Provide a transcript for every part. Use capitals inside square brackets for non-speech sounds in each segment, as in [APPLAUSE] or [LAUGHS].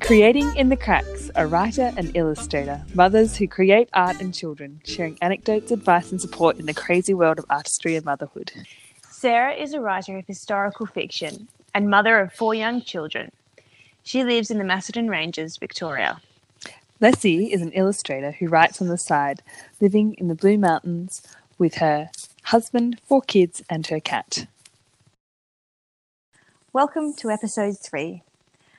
Creating in the Cracks, a writer and illustrator, mothers who create art and children, sharing anecdotes, advice, and support in the crazy world of artistry and motherhood. Sarah is a writer of historical fiction and mother of four young children. She lives in the Macedon Ranges, Victoria. Leslie is an illustrator who writes on the side, living in the Blue Mountains with her husband, four kids, and her cat. Welcome to episode three.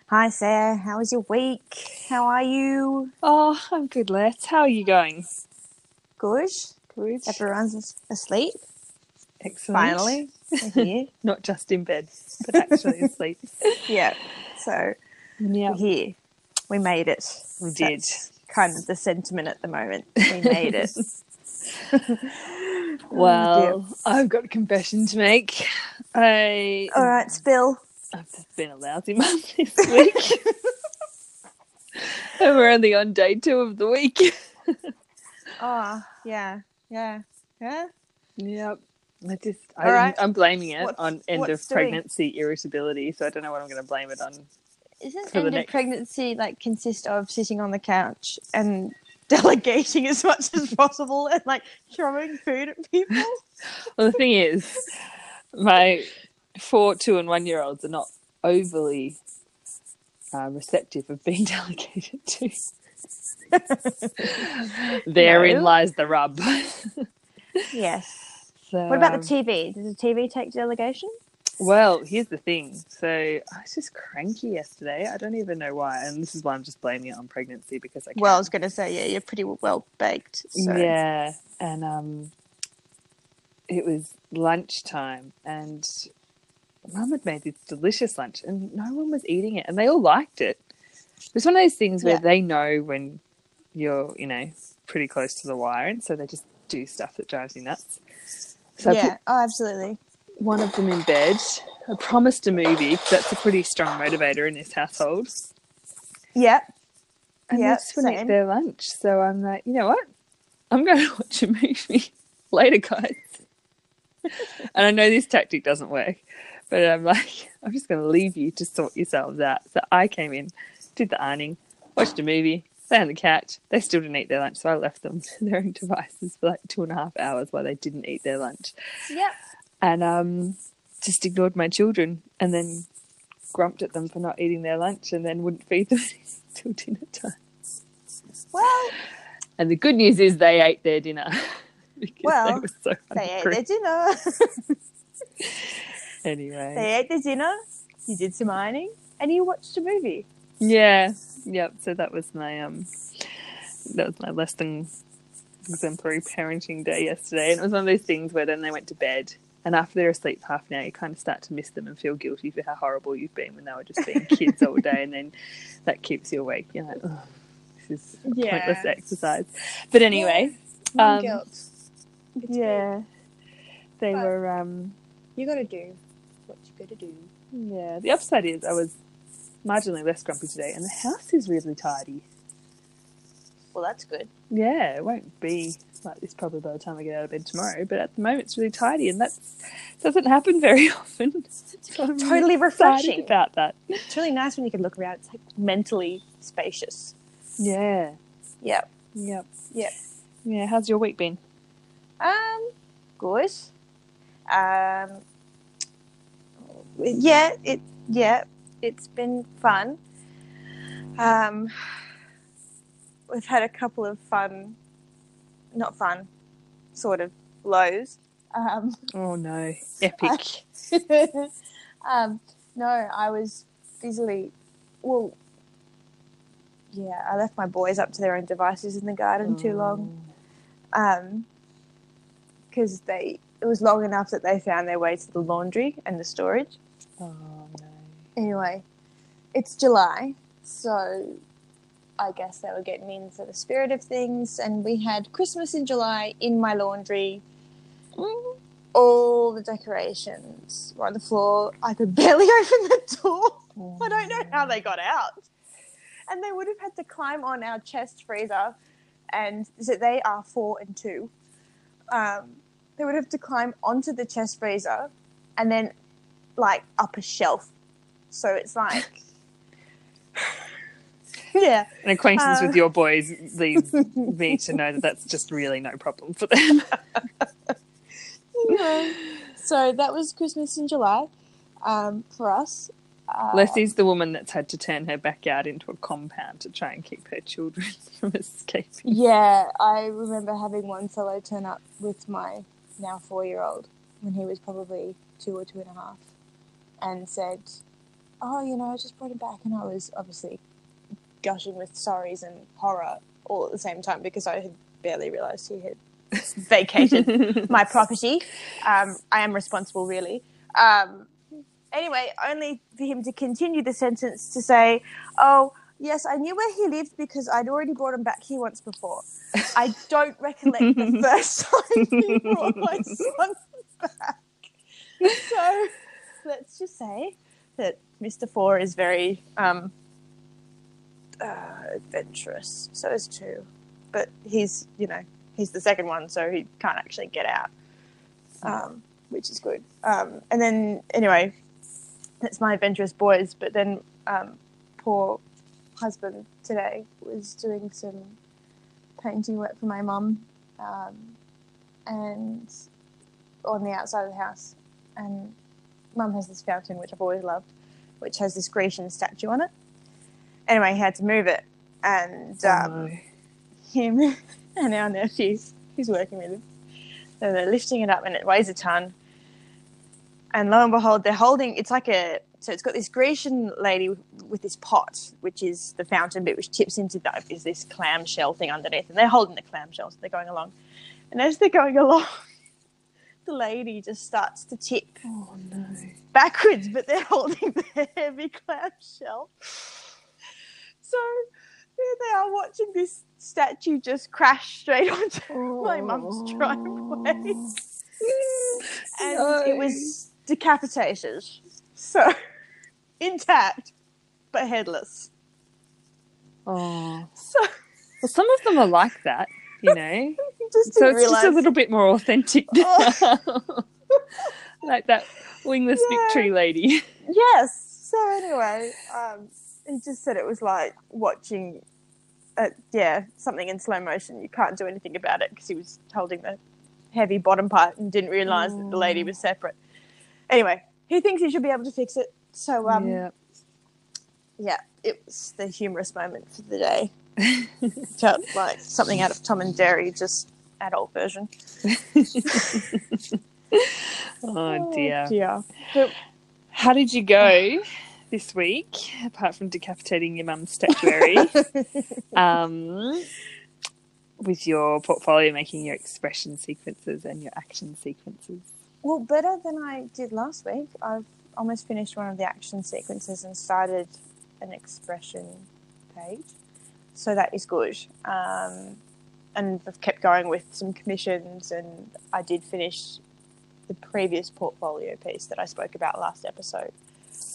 Hi, Sarah. How was your week? How are you? Oh, I'm good, Les. How are you going? Good. Good. Everyone's asleep. Excellent. Finally, we're here. [LAUGHS] Not just in bed, but actually asleep. [LAUGHS] yeah. So Yeah, we're here. We made it. we did. That's kind of the sentiment at the moment. We made it. [LAUGHS] [LAUGHS] Oh, well, I've got a confession to make. I All right, spill. I've been a lousy [LAUGHS] mum this week. [LAUGHS] and we're only on day two of the week. Oh, yeah, yeah, yeah. Yep. I just, I'm right. I'm blaming it What's- on end of what's doing? pregnancy irritability, so I don't know what I'm going to blame it on. Isn't end of next- pregnancy like consist of sitting on the couch and delegating as much as possible and like throwing food at people? Well, the thing is, my four, two, and one year olds are not overly uh, receptive of being [LAUGHS] delegated to. [LAUGHS] Therein No. lies the rub. [LAUGHS] yes. So, What about the um, TV? Does the TV take delegation? Well, here's the thing. So I was just cranky yesterday. I don't even know why, and this is why I'm just blaming it on pregnancy because I can. Well, I was going to say, yeah, you're pretty well baked. So. yeah, and um, it was lunchtime, and Mum had made this delicious lunch, and no one was eating it, and they all liked it. It was one of those things where Yeah. they know when you're, you know, pretty close to the wire, and so they just do stuff that drives you nuts. So I put yeah. Oh, absolutely. One of them in bed. I promised a movie. that's a pretty strong motivator in this household. Yeah. And they just wouldn't eat their lunch. So I'm like, you know what? I'm going [LAUGHS] to watch a movie [LAUGHS] later, guys. and I know this tactic doesn't work, but I'm like, [LAUGHS] I'm just going to leave you to sort yourselves out. So I came in, did the ironing, watched a movie, lay on the couch. They still didn't eat their lunch, so I left them to their own devices for like two and a half hours while they didn't eat their lunch. Yeah. And um, just ignored my children and then grumped at them for not eating their lunch and then wouldn't feed them [LAUGHS] until dinner time. Well, And the good news is they ate their dinner. [LAUGHS] because they Well, were so they ate their dinner. [LAUGHS] Anyway, they ate their dinner. You did some ironing, and you watched a movie. yeah, yep. So that was my um, that was my less than exemplary parenting day yesterday, and it was one of those things where then they went to bed. And after they're asleep for half an hour, you kind of start to miss them and feel guilty for how horrible you've been when they were just being [LAUGHS] kids all day, and then that keeps you awake. You're like, oh, this is pointless exercise. But anyway, Mum Um, yeah, they But- were. um. You got to do what you got to do. Yeah, the upside is I was marginally less grumpy today, and the house is really tidy. Well, that's good. Yeah, it won't be like this probably by the time I get out of bed tomorrow, but at the moment it's really tidy, and that doesn't happen very [LAUGHS] often. So I'm Totally refreshing. about that. It's really nice when you can look around. It's like mentally spacious. Yeah, Yep. yep, Yep. yeah. How's your week been? Um, good. Um, yeah, it yeah, it's been fun. Um, we've had a couple of fun, not fun, sort of lows. Um, Oh no, epic. [LAUGHS] um, no, I was busily, well, yeah, I left my boys up to their own devices in the garden too long. Um, because they, it was long enough that they found their way to the laundry and the storage. Oh no. Anyway, it's July, so I guess they were getting into the spirit of things, and we had Christmas in July in my laundry. All the decorations were on the floor. I could [LAUGHS] barely open the door. I don't know how they got out. And they would have had to climb on our chest freezer, and so they are four and two. Um, they would have to climb onto the chest freezer and then like up a shelf. So it's like, yeah, An acquaintance Uh, with your boys leads [LAUGHS] me to know that that's just really no problem for them. [LAUGHS] Yeah. So that was Christmas in July um, for us. Uh, Leslie's the woman that's had to turn her backyard into a compound to try and keep her children [LAUGHS] from escaping. Yeah, I remember having one fellow turn up with my now four year old when he was probably two or two and a half and said, Oh, you know, I just brought him back. And I was obviously gushing with sorries and horror all at the same time because I had barely realised he had [LAUGHS] vacated my [LAUGHS] property. Um, I am responsible, really. Um, anyway, only for him to continue the sentence to say, "Oh, yes, I knew where he lived because I'd already brought him back here once before. I don't recollect the [LAUGHS] first time he brought my son back." So let's just say that Mr. Four is very um, uh, adventurous. So is two, but he's you know he's the second one, so he can't actually get out, um, which is good. Um, and then anyway, that's my adventurous boys. But then um, poor husband today was doing some painting work for my mum, um, and on the outside of the house, and mum has this fountain which I've always loved, which has this Grecian statue on it. Anyway, he had to move it, and um, him [LAUGHS] and our nephew who's working with him. So they're lifting it up and it weighs a ton. And lo and behold, they're holding it's like a so it's got this Grecian lady with, with this pot, which is the fountain bit, which tips into that is this clamshell thing underneath, and they're holding the clamshell, so they're going along. And as they're going [LAUGHS] along, the lady just starts to tip oh no. backwards, but they're [LAUGHS] holding the heavy clamshell. So here they are watching this statue just crash straight [LAUGHS] onto my mum's driveway. [LAUGHS] And No. it was decapitated. So [LAUGHS] intact, but headless. Oh. So Well, some of them are like that, you know. so it's just a little bit more authentic. Oh. like that wingless Yeah. victory lady. Yes. So anyway, um, he just said it was like watching, uh, yeah, something in slow motion. You can't do anything about it because he was holding the heavy bottom part and didn't realise that the lady was separate. Anyway, he thinks he should be able to fix it. So um, yeah. yeah. it was the humorous moment for the day. [LAUGHS] Felt like something out of Tom and Jerry, just adult version. [LAUGHS] Oh dear. dear. But How did you go [LAUGHS] this week, apart from decapitating your mum's statuary? [LAUGHS] um, with your portfolio, making your expression sequences and your action sequences. Well, better than I did last week. I've almost finished one of the action sequences and started an expression page. So that is good. Um, and I've kept going with some commissions, and I did finish the previous portfolio piece that I spoke about last episode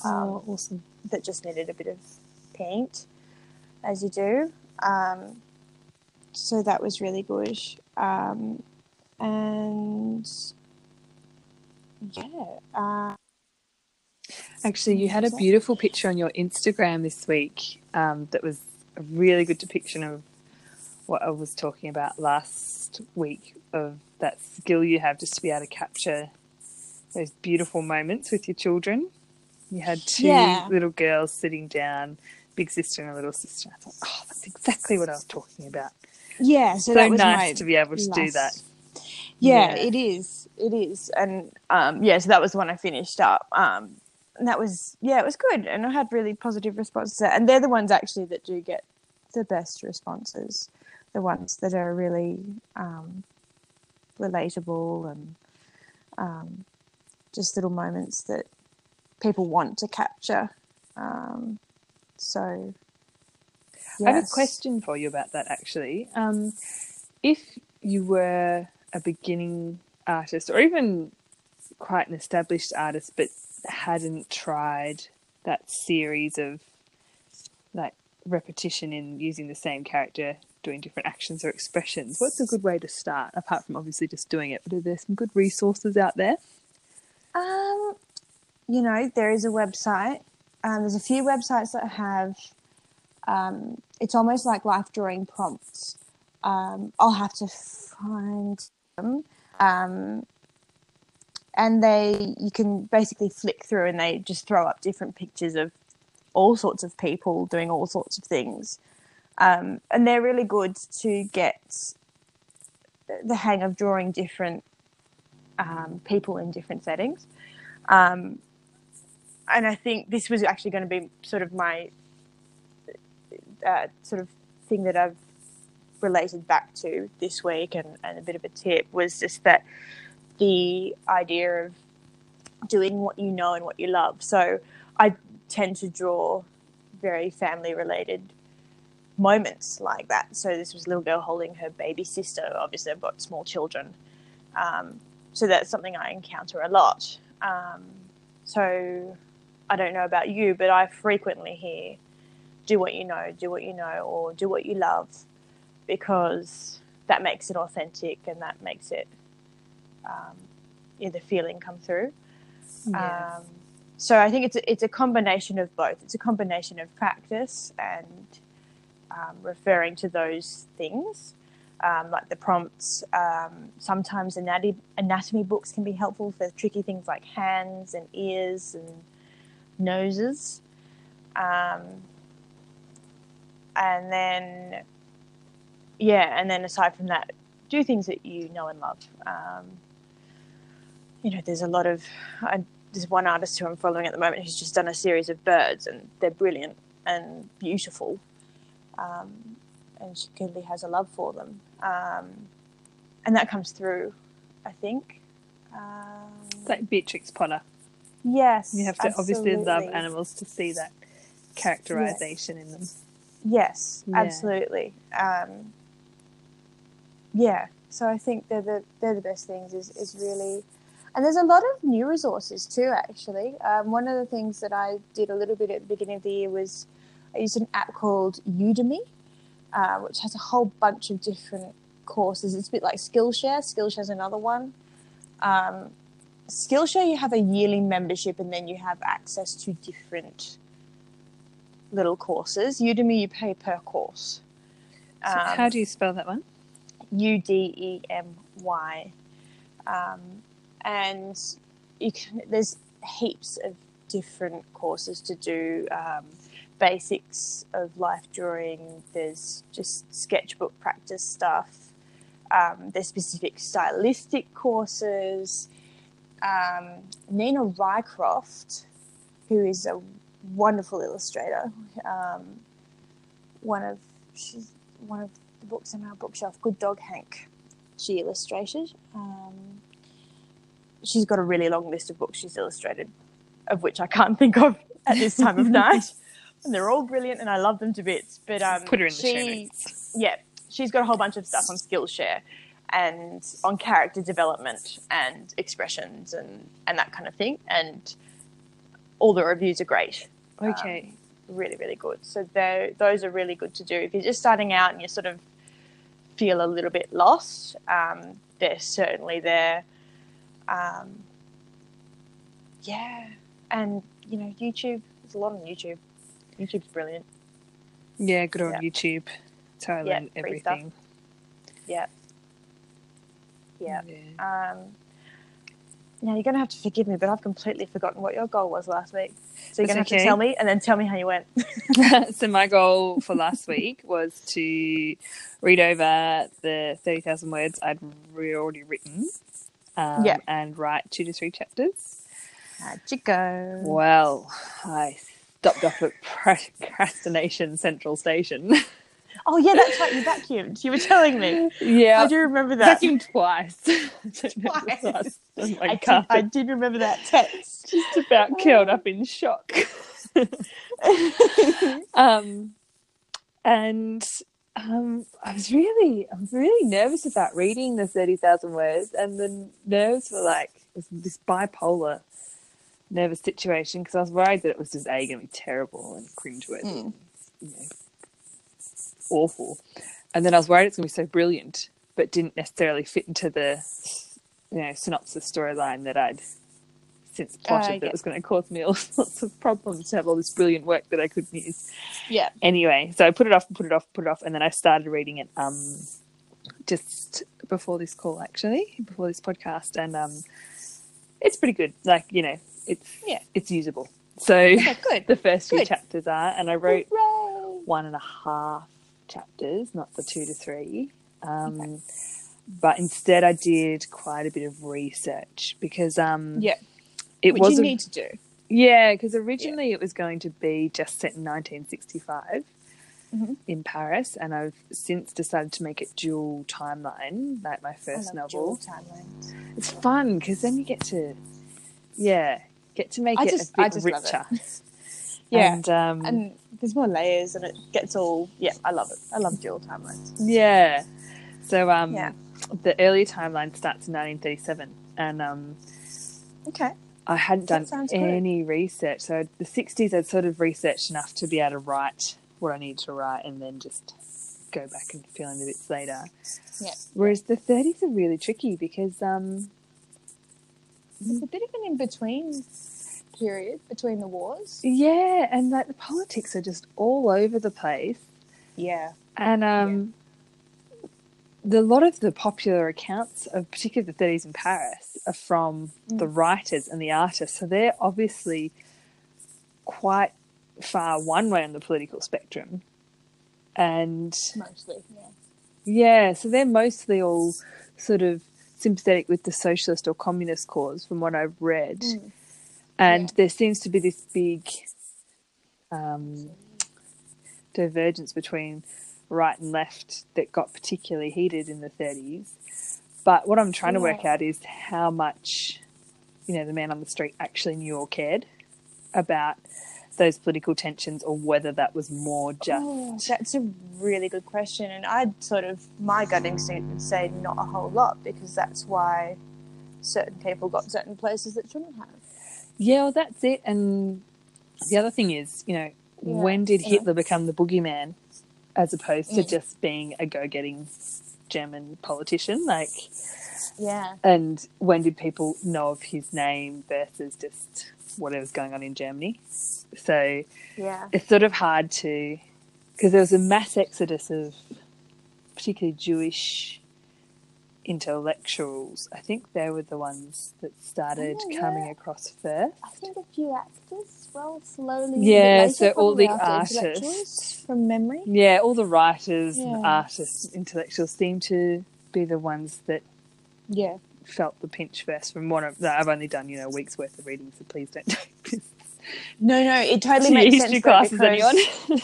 Um, awesome! that just needed a bit of paint, as you do. Um, so that was really good. Um, and yeah, uh, Actually, you had a beautiful picture on your Instagram this week um, that was a really good depiction of what I was talking about last week of that skill you have just to be able to capture those beautiful moments with your children. You had two Yeah. little girls sitting down, big sister and a little sister. I thought, oh, that's exactly what I was talking about. yeah. So, So, that was nice to be able to do that. Yeah, Yeah. it is. It is, and um, yeah. So that was the one I finished up. Um, and that was yeah, it was good, and I had really positive responses. And they're the ones actually that do get the best responses. The ones that are really um, relatable and um, just little moments that people want to capture. Um, so, I have a question for you about that actually. Um, if you were a beginning artist or even quite an established artist but hadn't tried that series of like repetition in using the same character doing different actions or expressions, what's a good way to start? Apart from obviously just doing it, but are there some good resources out there? Um, you know, there is a website. Um, there's a few websites that have. Um, it's almost like life drawing prompts. Um, I'll have to find them. Um, and they, you can basically flick through, and they just throw up different pictures of all sorts of people doing all sorts of things. Um, and they're really good to get the hang of drawing different um, people in different settings. Um, and I think this was actually going to be sort of my uh, sort of thing that I've related back to this week and, and a bit of a tip was just that the idea of doing what you know and what you love. So I tend to draw very family related moments like that. So this was a little girl holding her baby sister. Obviously, I've got small children. Um, so that's something I encounter a lot. Um, so I don't know about you, but I frequently hear do what you know, do what you know, or do what you love because that makes it authentic and that makes it um, yeah, the feeling come through. Yeah. Um, so I think it's a, it's a combination of both. It's a combination of practice and um, referring to those things, um, like the prompts. Um, sometimes anatomy, anatomy books can be helpful for tricky things like hands and ears and noses. Um, and then, yeah, and then aside from that, do things that you know and love. Um, you know, there's a lot of. I, there's one artist who I'm following at the moment who's just done a series of birds, and they're brilliant and beautiful. Um, and she clearly has a love for them, um, and that comes through, I think. Um, It's like Beatrix Potter. Yes, You have to obviously love animals to see that characterization in them. Yes, Yeah. absolutely. Um, yeah, so I think they're the they're the best things. Is is really, and there's a lot of new resources too. Actually, um, one of the things that I did a little bit at the beginning of the year was I used an app called Udemy, uh, which has a whole bunch of different courses. It's a bit like Skillshare. Skillshare's another one. Um, Skillshare, you have a yearly membership, and then you have access to different little courses. Udemy, you pay per course. So Um, how do you spell that one? U D E M Y, um, and you can, there's heaps of different courses to do. Um, basics of life drawing. There's just sketchbook practice stuff. Um, there's specific stylistic courses. Um, Nina Rycroft, who is a wonderful illustrator, um, one of she's one of the books on our bookshelf, Good Dog Hank. She illustrated. Um, she's got a really long list of books she's illustrated, of which I can't think of [LAUGHS] at this time of night. [LAUGHS] And they're all brilliant, and I love them to bits. But um, Put her in the show notes. yeah, she's got a whole bunch of stuff on Skillshare and on character development and expressions and and that kind of thing. And all the reviews are great Okay. really really good so those are really good to do if you're just starting out and you sort of feel a little bit lost um, they're certainly there um, yeah and you know youtube there's a lot on youtube youtube's brilliant yeah, good on yeah. YouTube. Thailand, Yeah, free stuff. everything. yeah yeah Yeah. um, now you're going to have to forgive me but i've completely forgotten what your goal was last week so you're going to have to tell me and then tell me how you went [LAUGHS] so my goal for last week was to read over the 30,000 words I'd re- already written um, Yeah. and write two to three chapters. uh, chico Well, I stopped off at [LAUGHS] Procrastination Central Station. [LAUGHS] oh yeah that's right you vacuumed you were telling me yeah. i do remember that Vacuumed twice. [LAUGHS] I don't know if Twice. I did. I did remember that text. just about curled up in shock. [LAUGHS] um, and um, I was really, I was really nervous about reading the thirty thousand words, and the nerves were like was this bipolar nervous situation because I was worried that it was just a going to be terrible and cringeworthy, Mm. you know, awful. and then I was worried it's going to be so brilliant, but didn't necessarily fit into the you know synopsis storyline that I'd since plotted that yeah. it was going to cause me [LAUGHS] all sorts of problems to have all this brilliant work that I couldn't use. Yeah. Anyway, so I put it off, and put it off, put it off, and then I started reading it um just before this call, actually, before this podcast, and um it's pretty good. Like you know, it's Yeah. it's usable. So Okay, good. [LAUGHS] the first few Good. chapters are, and I wrote Hooray! one and a half chapters, not the two to three. Um, Okay. But instead, I did quite a bit of research because um, Yeah. it was you need to do. yeah, because originally it was going to be just set in 1965 Mhm. in Paris, and I've since decided to make it dual timeline, like my first novel. It's fun because then you get to, yeah, get to make I it just- a bit I just love it. [LAUGHS] Yeah. and, um, And there's more layers and it gets all, yeah, I love it. I love dual timelines. Yeah. So um, Yeah. the early timeline starts in 1937, and um, Okay. I hadn't done good. any research. So the 60s, I'd sort of researched enough to be able to write what I need to write, and then just go back and fill in the bits later. Yeah. Whereas the 30s are really tricky because um, It's a bit of an in between period between the wars. yeah, and like the politics are just all over the place. Yeah. And um, the, a lot of the popular accounts of particularly the 30s in Paris are from the writers and the artists. So they're obviously quite far one way on the political spectrum. And Mostly. Yeah. yeah, so they're mostly all sort of sympathetic with the socialist or communist cause from what I've read. Mm. And Yeah. there seems to be this big um, divergence between right and left that got particularly heated in the 30s. But what I'm trying to work out is how much, you know, the man on the street actually knew or cared about those political tensions or whether that was more just. Oh, that's a really good question, and I'd sort of my gut instinct would say not a whole lot because that's why certain people got certain places that shouldn't have. Yeah, well, that's it. And the other thing is, you know, Yeah, when did yeah. Hitler become the boogeyman as opposed to just being a go getting German politician? Like, Yeah, and when did people know of his name versus just whatever's going on in Germany? So yeah, it's sort of hard to, because there was a mass exodus of particularly Jewish intellectuals. I think they were the ones that started Oh, yeah. coming across first. I think a few actors, well, slowly. Yeah, so all the artists. from memory. Yeah, all the writers, and Yeah. artists, intellectuals seem to be the ones that Yeah, felt the pinch first. From what I've, I've only done, you know, a week's worth of reading, so please don't take this no, no, it totally to makes sense. classes, anyone. [LAUGHS]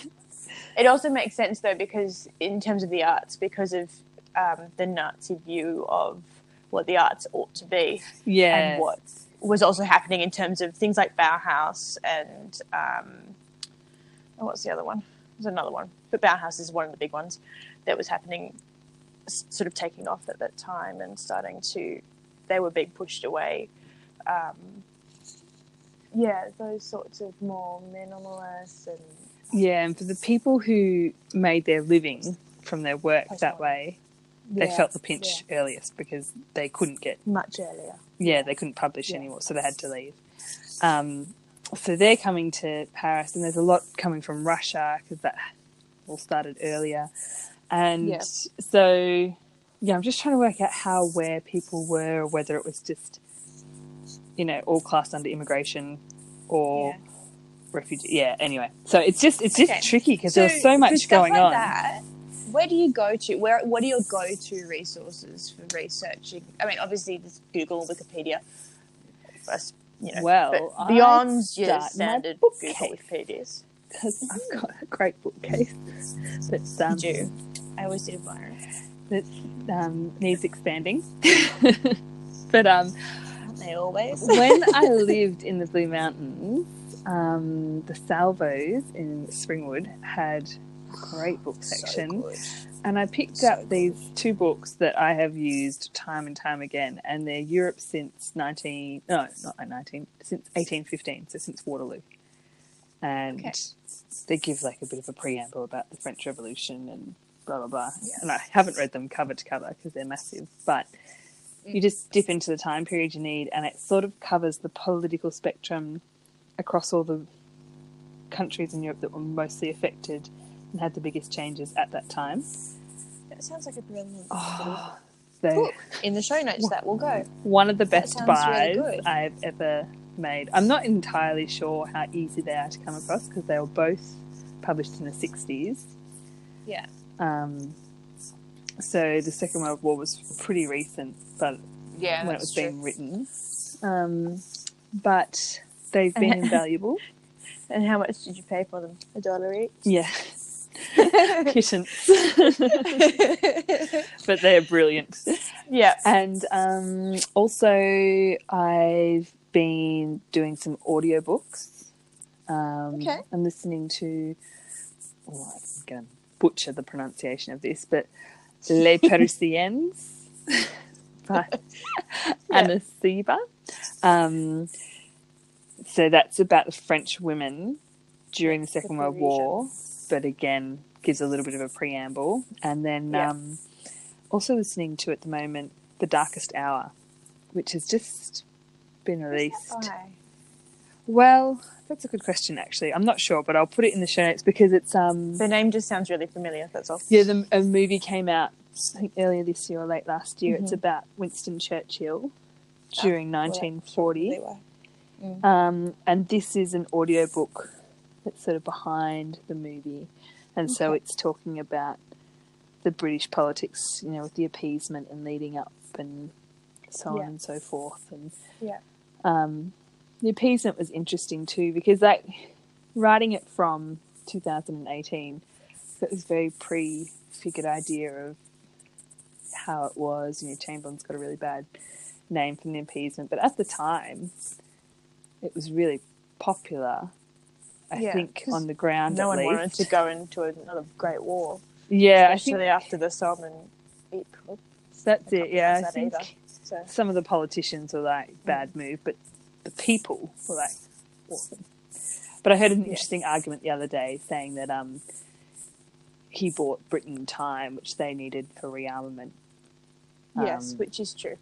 It also makes sense though because in terms of the arts, because of um, the Nazi view of what the arts ought to be, yeah, and what was also happening in terms of things like Bauhaus and um, oh, what's the other one? There's another one, but Bauhaus is one of the big ones that was happening, sort of taking off at that time and starting to. They were being pushed away. Um, yeah, those sorts of more minimalist and yeah, and for the people who made their living from their work that way, they Yeah, felt the pinch earliest because they couldn't get much earlier. yeah, they couldn't publish Yeah. anymore, so they had to leave. Um, so they're coming to Paris, and there's a lot coming from Russia because that all started earlier. And Yeah. so, yeah, I'm just trying to work out how where people were, or whether it was just, you know, all classed under immigration or Yeah. refugee. Yeah. Anyway, so it's just it's just Okay. tricky because there's so much going like on. That, where do you go to? Where what are your go-to resources for researching? I mean, obviously, there's Google, Wikipedia. First, you know, Well, beyond your standard. Google Wikipedias, Because [LAUGHS] I've got a great bookcase that's um, do you? I always do admire it. that um, needs expanding. [LAUGHS] but um, Aren't they always? [LAUGHS] when I lived in the Blue Mountains, um, the Salvos in Springwood had great book section, good. and I picked So up these two books that I have used time and time again, and they're Europe since nineteen no not nineteen since eighteen fifteen, so since Waterloo, and Okay. they give like a bit of a preamble about the French Revolution and blah blah blah. Yeah. And I haven't read them cover to cover because they're massive, but mm. you just dip into the time period you need, and it sort of covers the political spectrum across all the countries in Europe that were mostly affected and had the biggest changes at that time. That sounds like a brilliant Oh, they book. In the show notes, that will go. one of the best buys really. I've ever made. I'm not entirely sure how easy they are to come across because they were both published in the 60s. Yeah. Um, so the Second World War was pretty recent, but Yeah, when it was being written, um, but they've [LAUGHS] been invaluable. And how much did you pay for them? A dollar each. Yeah, [LAUGHS] pittance, [LAUGHS] but they're brilliant. yeah. And um, also, I've been doing some audiobooks. Um, Okay. I'm listening to, oh, I'm going to butcher the pronunciation of this, but Les [LAUGHS] Parisiennes by Anna Sebba. Um, so that's about the French women during the Second World War, but again, gives a little bit of a preamble. And then Yeah. um, also listening to at the moment The Darkest Hour, which has just been released. Well, that's a good question actually. I'm not sure, but I'll put it in the show notes because it's um The name just sounds really familiar. That's all. yeah, the a movie came out I think earlier this year or late last year. It's Mhm. about Winston Churchill during well, 1940. Really why. Um, and this is an audiobook that's sort of behind the movie. And so it's talking about the British politics, you know, with the appeasement and leading up and so on Yeah. and so forth. And Yeah. um, the appeasement was interesting too because like writing it from 2018, got this very prefigured idea of how it was. You know, Chamberlain's got a really bad name from the appeasement, but at the time, it was really popular. I Yeah, think on the ground No one least. wanted to go into another Great War, yeah, I especially think after the Salmon Eat. Oops, that's it. Yeah, I think either. So some of the politicians were like bad move, but the people were like awesome. But I heard an Yeah. interesting argument the other day saying that um, he bought Britain time, which they needed for rearmament. yes, Um, which is true.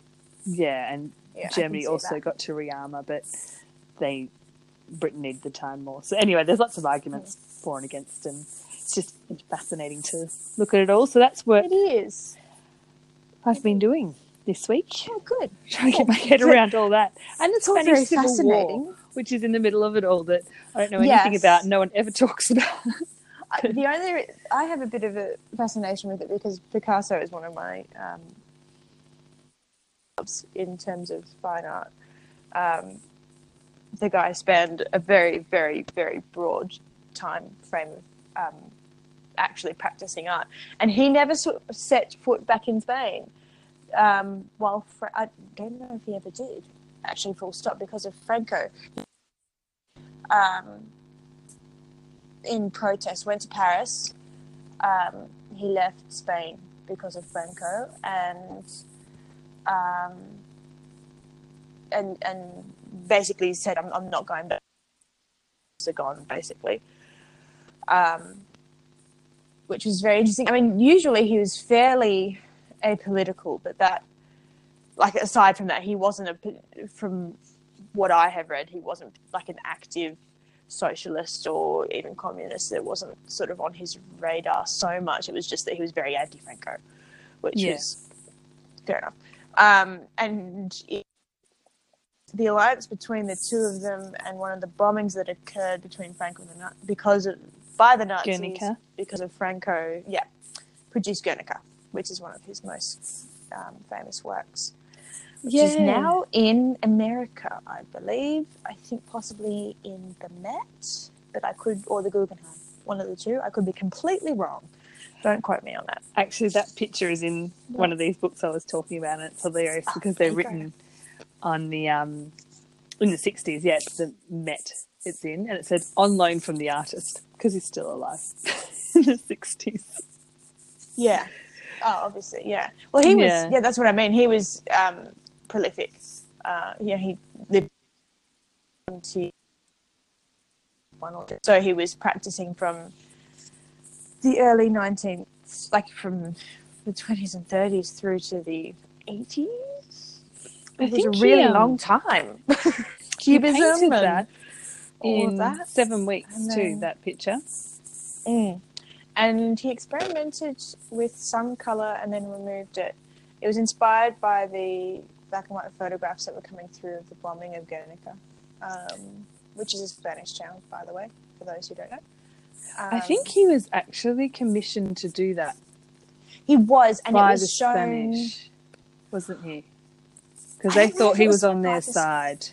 yeah, and Yeah, Germany also that. got to rearmor, but they Britain needed the time more. So anyway, there's lots of arguments for and against, and it's just fascinating to look at it all. So that's what It is. I've been doing this week, Oh, good. [LAUGHS] trying to get my head around all that, and it's all very Civil fascinating. War, which is in the middle of it all that I don't know anything Yes. about. No one ever [LAUGHS] talks about. I- the only I have a bit of a fascination with it because Picasso is one of my um, in terms of fine art. Um, the guy spanned a very, very, very broad time frame of um, actually practicing art, and he never set foot back in Spain. Um, while Fra- I don't know if he ever did, actually, full stop, because of Franco. Um, in protest, went to Paris. Um, he left Spain because of Franco, and um, and and basically said, "I'm I'm not going back." Are gone basically, um, which was very interesting. I mean, usually he was fairly apolitical, but that, like, aside from that, he wasn't a. From what I have read, he wasn't like an active socialist or even communist. It wasn't sort of on his radar so much. It was just that he was very anti-Franco, which Yeah. is fair enough. Um, and it, the alliance between the two of them and one of the bombings that occurred between Franco and the Nazis because of by the Nazis Guernica. because of Franco, yeah, produced Guernica, which is one of his most um, famous works which is now in America, I believe. I think possibly in the Met, but I could, or the Guggenheim, one of the two. I could be completely wrong. Don't quote me on that. Actually, that picture is in one of these books I was talking about, and it's hilarious Oh, because they're written. go. On the um in the sixties. Yeah, it's the Met it's in, and it said on loan from the artist because he's still alive [LAUGHS] in the sixties. Yeah. Oh, obviously, yeah. Well, he was. Yeah. Yeah, that's what I mean. He was um, prolific. Uh, yeah, he lived to so he was practicing from the early 19th like from the 20s and 30s through to the 80s. I It was a he, really um, long time. [LAUGHS] He Cubism painted that in that. seven weeks And too. That picture. Mm. And he experimented with some color and then removed it. It was inspired by the black and white photographs that were coming through of the bombing of Guernica, um, which is a Spanish town, by the way, for those who don't know. I Um, think he was actually commissioned to do that he was, and by it was the shown. Spanish, wasn't he? Because they thought he was was on their the side.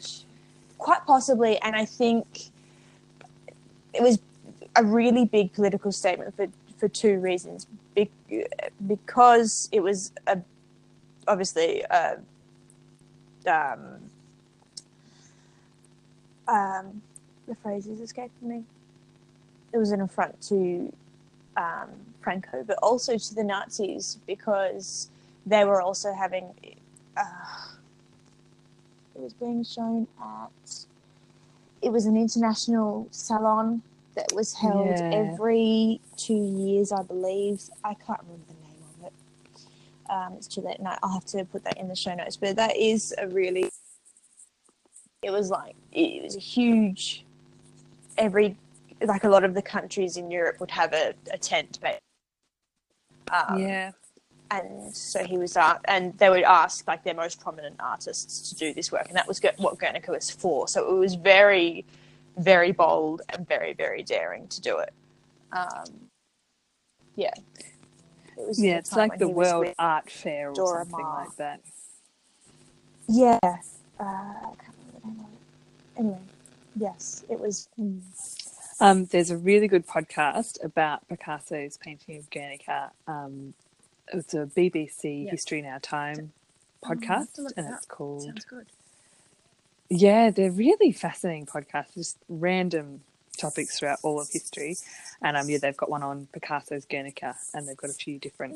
Quite possibly, and I think it was a really big political statement for for two reasons. Be- because it was a obviously a, um, um, the phrase is escaping me. It was an affront to um, Franco, but also to the Nazis because they were also having. Uh, it was being shown at. It was an international salon that was held Yeah. every two years, I believe. I can't remember the name of it. Um, it's too late now. I'll have to put that in the show notes. But that is a really. It was like it was a huge. Every like a lot of the countries in Europe would have a, a tent, but um, yeah, and so he was art, and they would ask like their most prominent artists to do this work, and that was what Guernica was for. So it was very, very bold and very, very daring to do it. Um, yeah, it was yeah. It's like the World Art Fair or Dora something Maar. like that. Yeah, uh, I can't remember the name of it. Anyway, yes, it was. Um, there's a really good podcast about Picasso's painting of Guernica. Um, it's a BBC Yeah. History in Our Time podcast, and it's up. called. Sounds good. Yeah, they're really fascinating podcasts, just random topics throughout all of history. And um, yeah, they've got one on Picasso's Guernica, and they've got a few different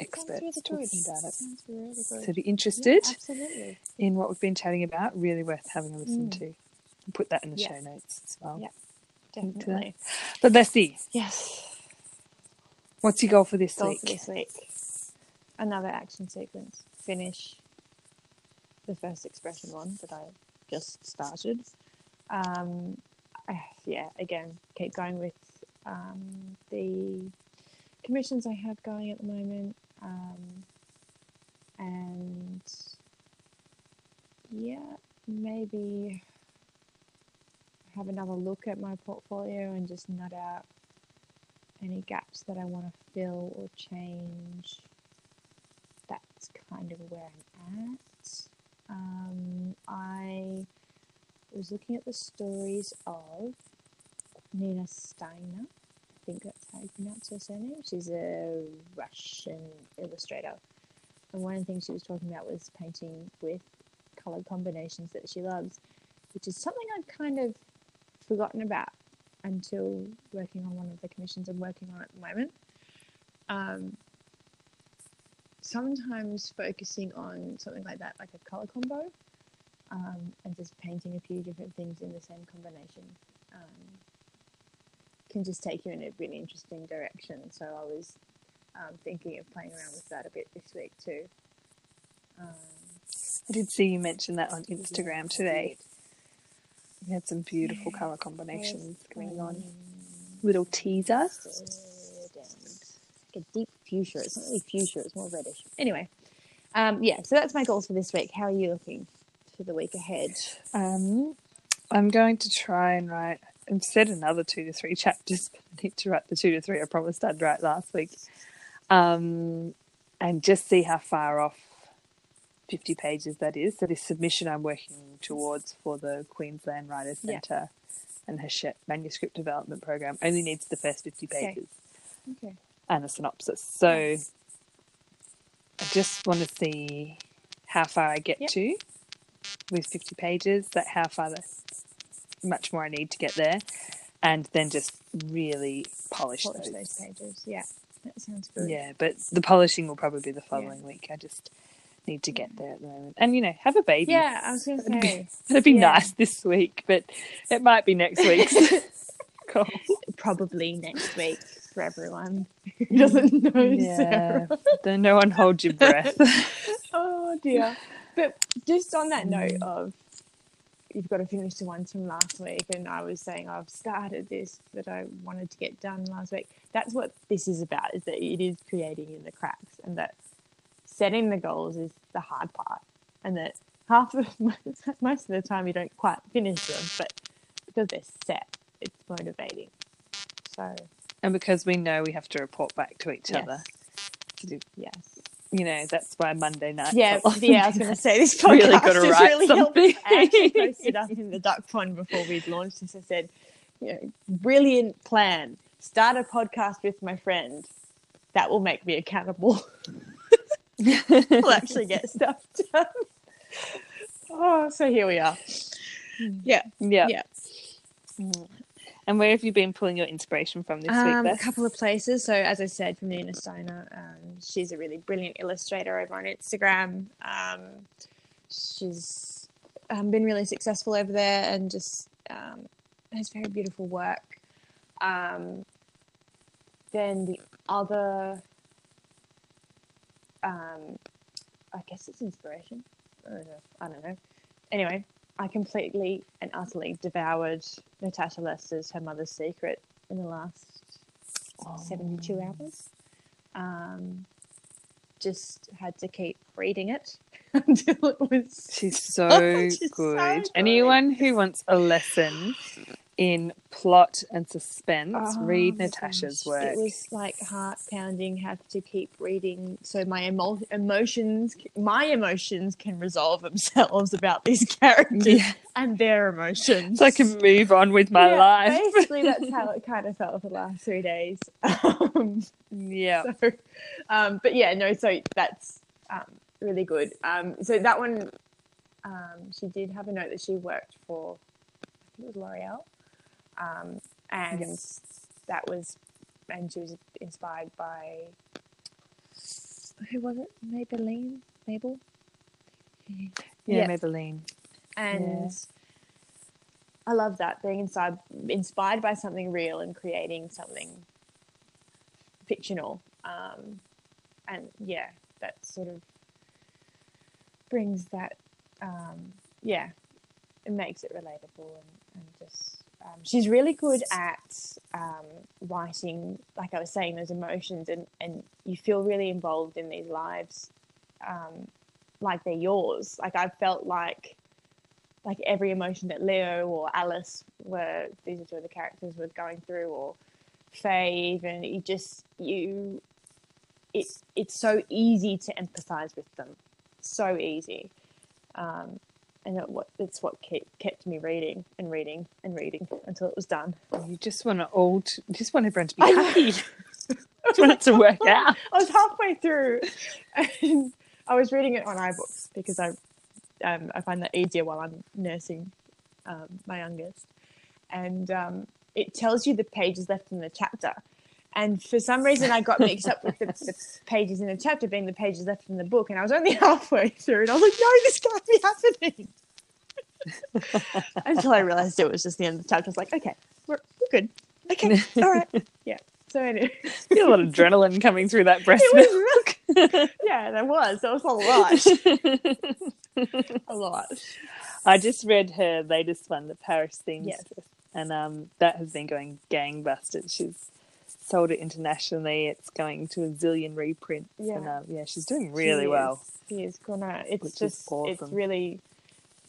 experts really talking about it. Really. So if you're interested Yeah, in what we've been chatting about, really worth having a listen Mm. to. I'll put that in the Yes. show notes as well. Yeah. Link to that. Definitely. But Bessie, Yes. what's your goal for this goal week? for this week. Another action sequence. Finish the first expression one that I just started. Um, I, yeah, again, keep going with um, the commissions I have going at the moment. Um, and yeah, maybe have another look at my portfolio and just nut out any gaps that I want to fill or change. That's kind of where I'm at. Um, I was looking at the stories of Nina Steiner. I think that's how you pronounce her surname. She's a Russian illustrator. And one of the things she was talking about was painting with color combinations that she loves, which is something I'd kind of forgotten about until working on one of the commissions I'm working on at the moment. Um, sometimes focusing on something like that, like a color combo, um, and just painting a few different things in the same combination, um, can just take you in a really interesting direction. So I was um, thinking of playing around with that a bit this week too. Um, I did see you mention that on Instagram today. You had some beautiful colour combinations going on. Um, Little teasers. Like a deep fuchsia. It's not really fuchsia, it's more reddish. Anyway, um, yeah, so that's my goals for this week. How are you looking for the week ahead? Um, I'm going to try and write. I've said another two to three [LAUGHS] chapters, but I need to write the two to three I promised I'd write last week. Um, and just see how far off 50 pages that is. So, this submission I'm working towards for the Queensland Writers Yeah. Centre and Hachette Manuscript Development Program only needs the first 50 Okay. pages Okay. And a synopsis. So, I just want to see how far I get Yep. to with 50 pages, that how far the, much more I need to get there, and then just really polish, Polish those. those pages. Yeah, that sounds good. Yeah, but the polishing will probably be the following week. I just need to get there at the moment. And, you know, have a baby. Yeah, I was going to say, [LAUGHS] that'd be Yeah. nice this week, but it might be next week's. [LAUGHS] [LAUGHS] cool. probably next week. For everyone [LAUGHS] who doesn't know Yeah. Sarah. Then no one hold your breath. [LAUGHS] Oh dear. But just on that note Mm. of you've got to finish the ones from last week, and I was saying I've started this that I wanted to get done last week. That's what this is about, is that it is creating in the cracks and that setting the goals is the hard part. And that half of [LAUGHS] most of the time you don't quite finish them, but because they're set, it's motivating. So and because we know we have to report back to each yes. other. Yes. You know, that's why Monday night. Yeah, yeah. I was [LAUGHS] going to say this [LAUGHS] podcast Really has write really helped. something. I actually [LAUGHS] posted up in the duck pond before we'd launched this. I said, you know, brilliant plan. Start a podcast with my friend. That will make me accountable. we'll actually get stuff done. Oh, so here we are. Hmm. Yeah, yeah. yeah. Hmm. And where have you been pulling your inspiration from this Um, week? a couple of places. So, as I said, from Nina Steiner, um, she's a really brilliant illustrator over on Instagram. Um, she's um, been really successful over there and just um, has very beautiful work. Um, then the other, um, I guess it's inspiration. I don't know. I don't know. Anyway, I completely and utterly devoured Natasha Lester's Her Mother's Secret in the last 72 hours. Um, just had to keep reading it [LAUGHS] until it was. She's [LAUGHS] so She's so good. good. Anyone who wants a lesson in plot and suspense, Oh read Natasha's work. It was like heart pounding. Have to keep reading, so my emo- emotions, my emotions, can resolve themselves about these [LAUGHS] characters Yeah. and their emotions. So I can move on with my Yeah, life. Basically, that's [LAUGHS] how it kind of felt for the last three days. [LAUGHS] Um, yeah. so, um, but yeah, no, so that's um, really good. Um, so that one, um, she did have a note that she worked for, I think it was L'Oreal, um, and Yes. that was, and she was inspired by, who was it? Maybelline, Mabel, Yeah, Yeah. Maybelline. and. I love that being inside, inspired by something real and creating something fictional. Um, and yeah, that sort of brings that, um, yeah, it makes it relatable and, and just. Um, she's really good at um, writing, like I was saying, those emotions, and, and you feel really involved in these lives, um, like they're yours. Like I felt like like every emotion that Leo or Alice were these are two of the characters were going through or Faye even you just you it it's so easy to empathize with them so easy um, and it, what it's what kept kept me reading and reading and reading until it was done You just want to old, you just want everyone to be happy. [LAUGHS] just want it to work [LAUGHS] out. I was halfway through and I was reading it on iBooks because I um, I find that easier while I'm nursing um, my youngest. And um, it tells you the pages left in the chapter. And for some reason, I got mixed up with the, the [LAUGHS] pages in the chapter being the pages left in the book. And I was only [LAUGHS] halfway through, and I was like, no, this can't be happening. [LAUGHS] Until I realized it was just the end of the chapter. I was like, okay, we're, we're good. Okay, all right. Yeah. So anyway. Feel a lot of adrenaline coming through that breast It was milk. Yeah, there was. There was a lot. a lot. I just read her latest one, the Paris Seamstress, Yes. and um, that has been going gangbusters. She's sold it internationally. It's going to a zillion reprints, and Yeah. um, yeah, she's doing really She well. She is gonna. It's Which just. It's really.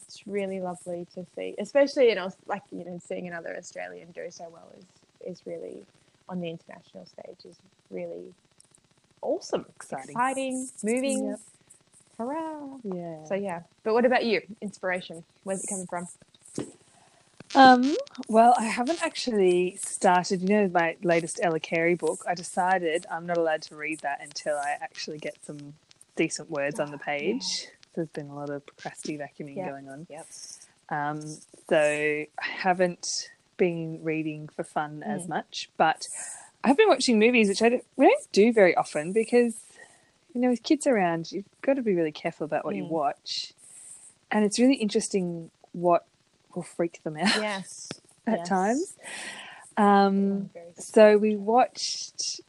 It's really lovely to see, especially you know like you know seeing another Australian do so well is is really on the international stage is really awesome, Exciting. exciting, moving. Yep. Hurrah! Yeah. So yeah, but what about you? Inspiration? Where's it coming from? Um, well, I haven't actually started. You know, my latest Ella Carey book. I decided I'm not allowed to read that until I actually get some decent words on the page. There's been a lot of procrastinating vacuuming Yeah. going on. Yep. Um, so I haven't been reading for fun as Mm. much, but I've been watching movies, which I don't, we don't do very often because, you know, with kids around, you've got to be really careful about what you Mm. watch. And it's really interesting what will freak them out Yes. [LAUGHS] at Yes. times. Um, so we watched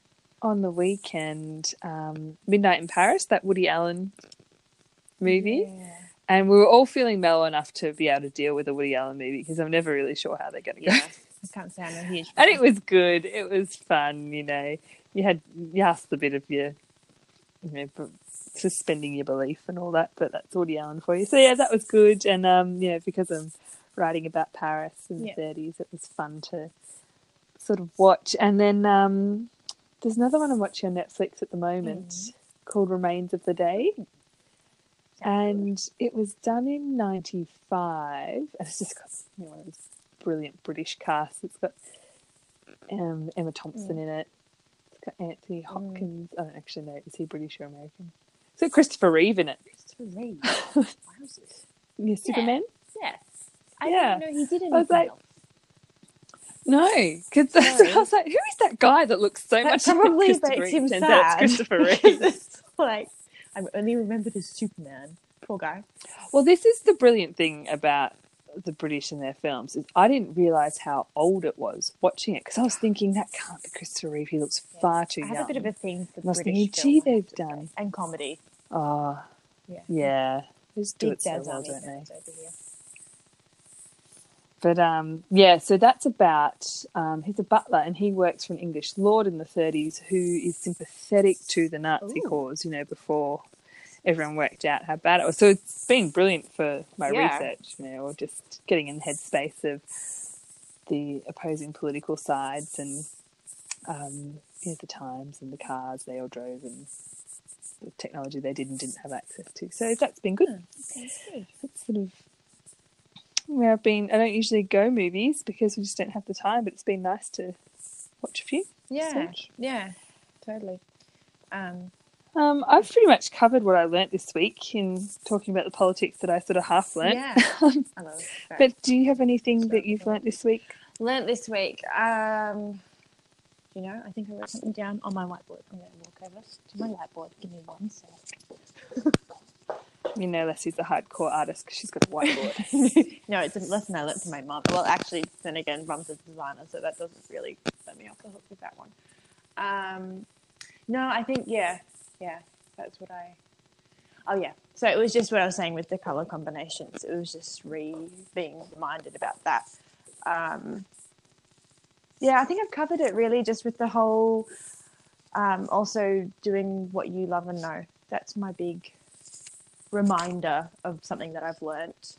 on the weekend um, Midnight in Paris, that Woody Allen movie. Yeah. And we were all feeling mellow enough to be able to deal with a Woody Allen movie because I'm never really sure how they're going to go. [LAUGHS] I can't say I'm a huge and it was good. It was fun, you know. You had you asked a bit of your, you know, suspending your belief and all that, but that's Woody Allen for you. So yeah, that was good. And um, you know, because I'm writing about Paris in Yeah. the 30s, it was fun to sort of watch. And then um, there's another one I'm watching on Netflix at the moment Mm. called Remains of the Day. And it was done in '95, and it's just got you know, one of those brilliant British casts. It's got um, Emma Thompson in it. It's got Anthony Hopkins. I don't actually know. Is he British or American? It's got Christopher Reeve in it. Christopher Reeve. [LAUGHS] Yeah, Superman. I Yeah. didn't know he did anything I was like- else. No, because [LAUGHS] No. I was like, who is that guy that looks so That much [LAUGHS] like Christopher makes him Turns sad. Christopher [LAUGHS] Reeve. Like I'm only remembered as Superman. Poor guy. Well, this is the brilliant thing about the British and their films is I didn't realize how old it was watching it because I was thinking that can't be Christopher Reeve. He looks far too I have young. a bit of a thing for I British thinking, gee, they've done. and comedy. Oh, Yeah. yeah. Just do Big it so well, don't they? Fans over here. But um, yeah, so that's about um, he's a butler and he works for an English lord in the 30s who is sympathetic to the Nazi Ooh. cause. You know, before everyone worked out how bad it was. So it's been brilliant for my Yeah. research, you know, or just getting in the headspace of the opposing political sides and um, you know, the times and the cars they all drove and the technology they did and didn't have access to. So that's been good. Okay, good. It's sort of where I've been. I don't usually go movies because we just don't have the time, but it's been nice to watch a few. Yeah, yeah, totally. Um, Um, I've pretty much covered what I learnt this week in talking about the politics that I sort of half learnt. yeah, [LAUGHS] I love. But do you have anything that you've learnt this week? learnt this week. Um, you know, I think I wrote something down on my whiteboard. I'm going to walk over to my whiteboard. Give me one sec. [LAUGHS] You know, Leslie's a hardcore artist because she's got a whiteboard. [LAUGHS] no, it's a lesson I learnt from my mum. Well, actually, then again, mum's a designer, so that doesn't really set me off the hook with that one. Um, no, I think yeah, yeah, that's what I. Oh yeah, so it was just what I was saying with the color combinations. It was just re being reminded about that. Um, yeah, I think I've covered it really, just with the whole. Um, also doing what you love and know. That's my big reminder of something that I've learnt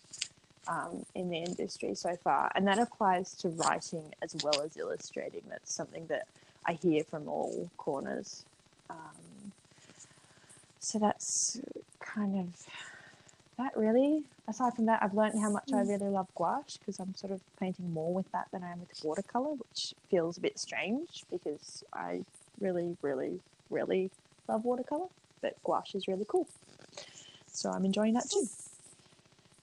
um, in the industry so far, and that applies to writing as well as illustrating. That's something that I hear from all corners. Um, so that's kind of that, really. Aside from that, I've learned how much I really love gouache because I'm sort of painting more with that than I am with watercolor, which feels a bit strange because I really, really, really love watercolor, but gouache is really cool. So I'm enjoying that too.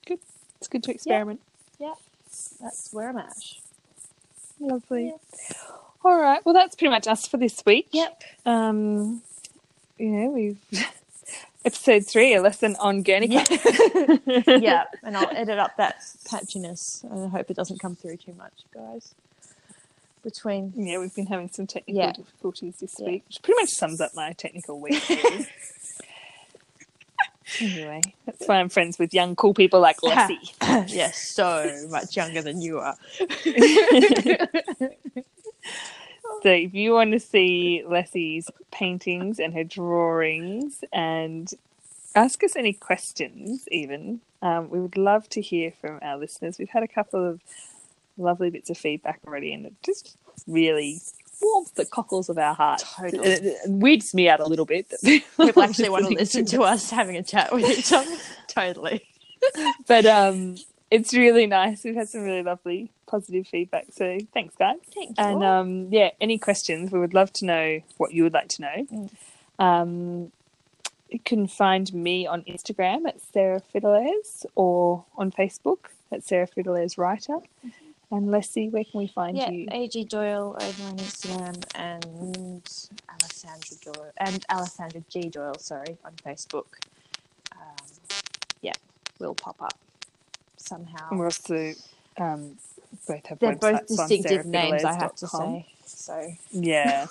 Good. It's good to experiment. Yeah. That's where I'm at. Lovely. Yeah. All right. Well, that's pretty much us for this week. Yep. Um, you know, we've [LAUGHS] episode three, a lesson on Guernica. Yeah. [LAUGHS] yeah, and I'll edit up that patchiness. and I hope it doesn't come through too much, guys. Between Yeah, we've been having some technical Yeah. difficulties this Yeah. week, which pretty much sums up my technical week. [LAUGHS] anyway, that's why I'm friends with young, cool people like [LAUGHS] Leslie. [LAUGHS] yes, so much younger than you are. [LAUGHS] so if you want to see Leslie's paintings and her drawings and ask us any questions, even, um, we would love to hear from our listeners. We've had a couple of lovely bits of feedback already, and it just really warms the cockles of our heart. Totally. It, it weirds me out a little bit. that [LAUGHS] People actually want to listen to us having a chat with each other. [LAUGHS] totally. but um, it's really nice. We've had some really lovely positive feedback. So thanks, guys. Thank you. And um, yeah, any questions? We would love to know what you would like to know. Mm. Um, you can find me on Instagram at Sarah Fiddlers or on Facebook at Sarah Fiddlers Writer. And Leslie, where can we find yeah, you? AG Doyle over on Instagram and Alessandra Doyle and Alessandra G Doyle, sorry, on Facebook. Um, yeah, will pop up somehow. And we're also um, both have They're both distinctive names, I have to sarahfiddlers.com. say. So Yeah,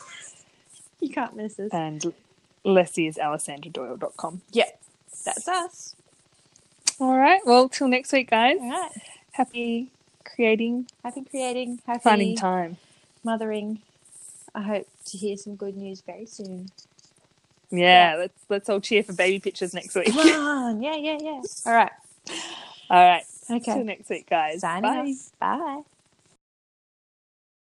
[LAUGHS] you can't miss us. and Leslie is alessandradoyle.com. yeah, that's us. All right. Well, till next week, guys. All right. Happy creating, Happy creating, happy finding time. mothering. I hope to hear some good news very soon. Yeah, let's let's all cheer for baby pictures next week. Come [LAUGHS] on. Yeah, yeah, yeah. All right. all right. Okay. Till next week, guys. Signing Bye. off. Bye.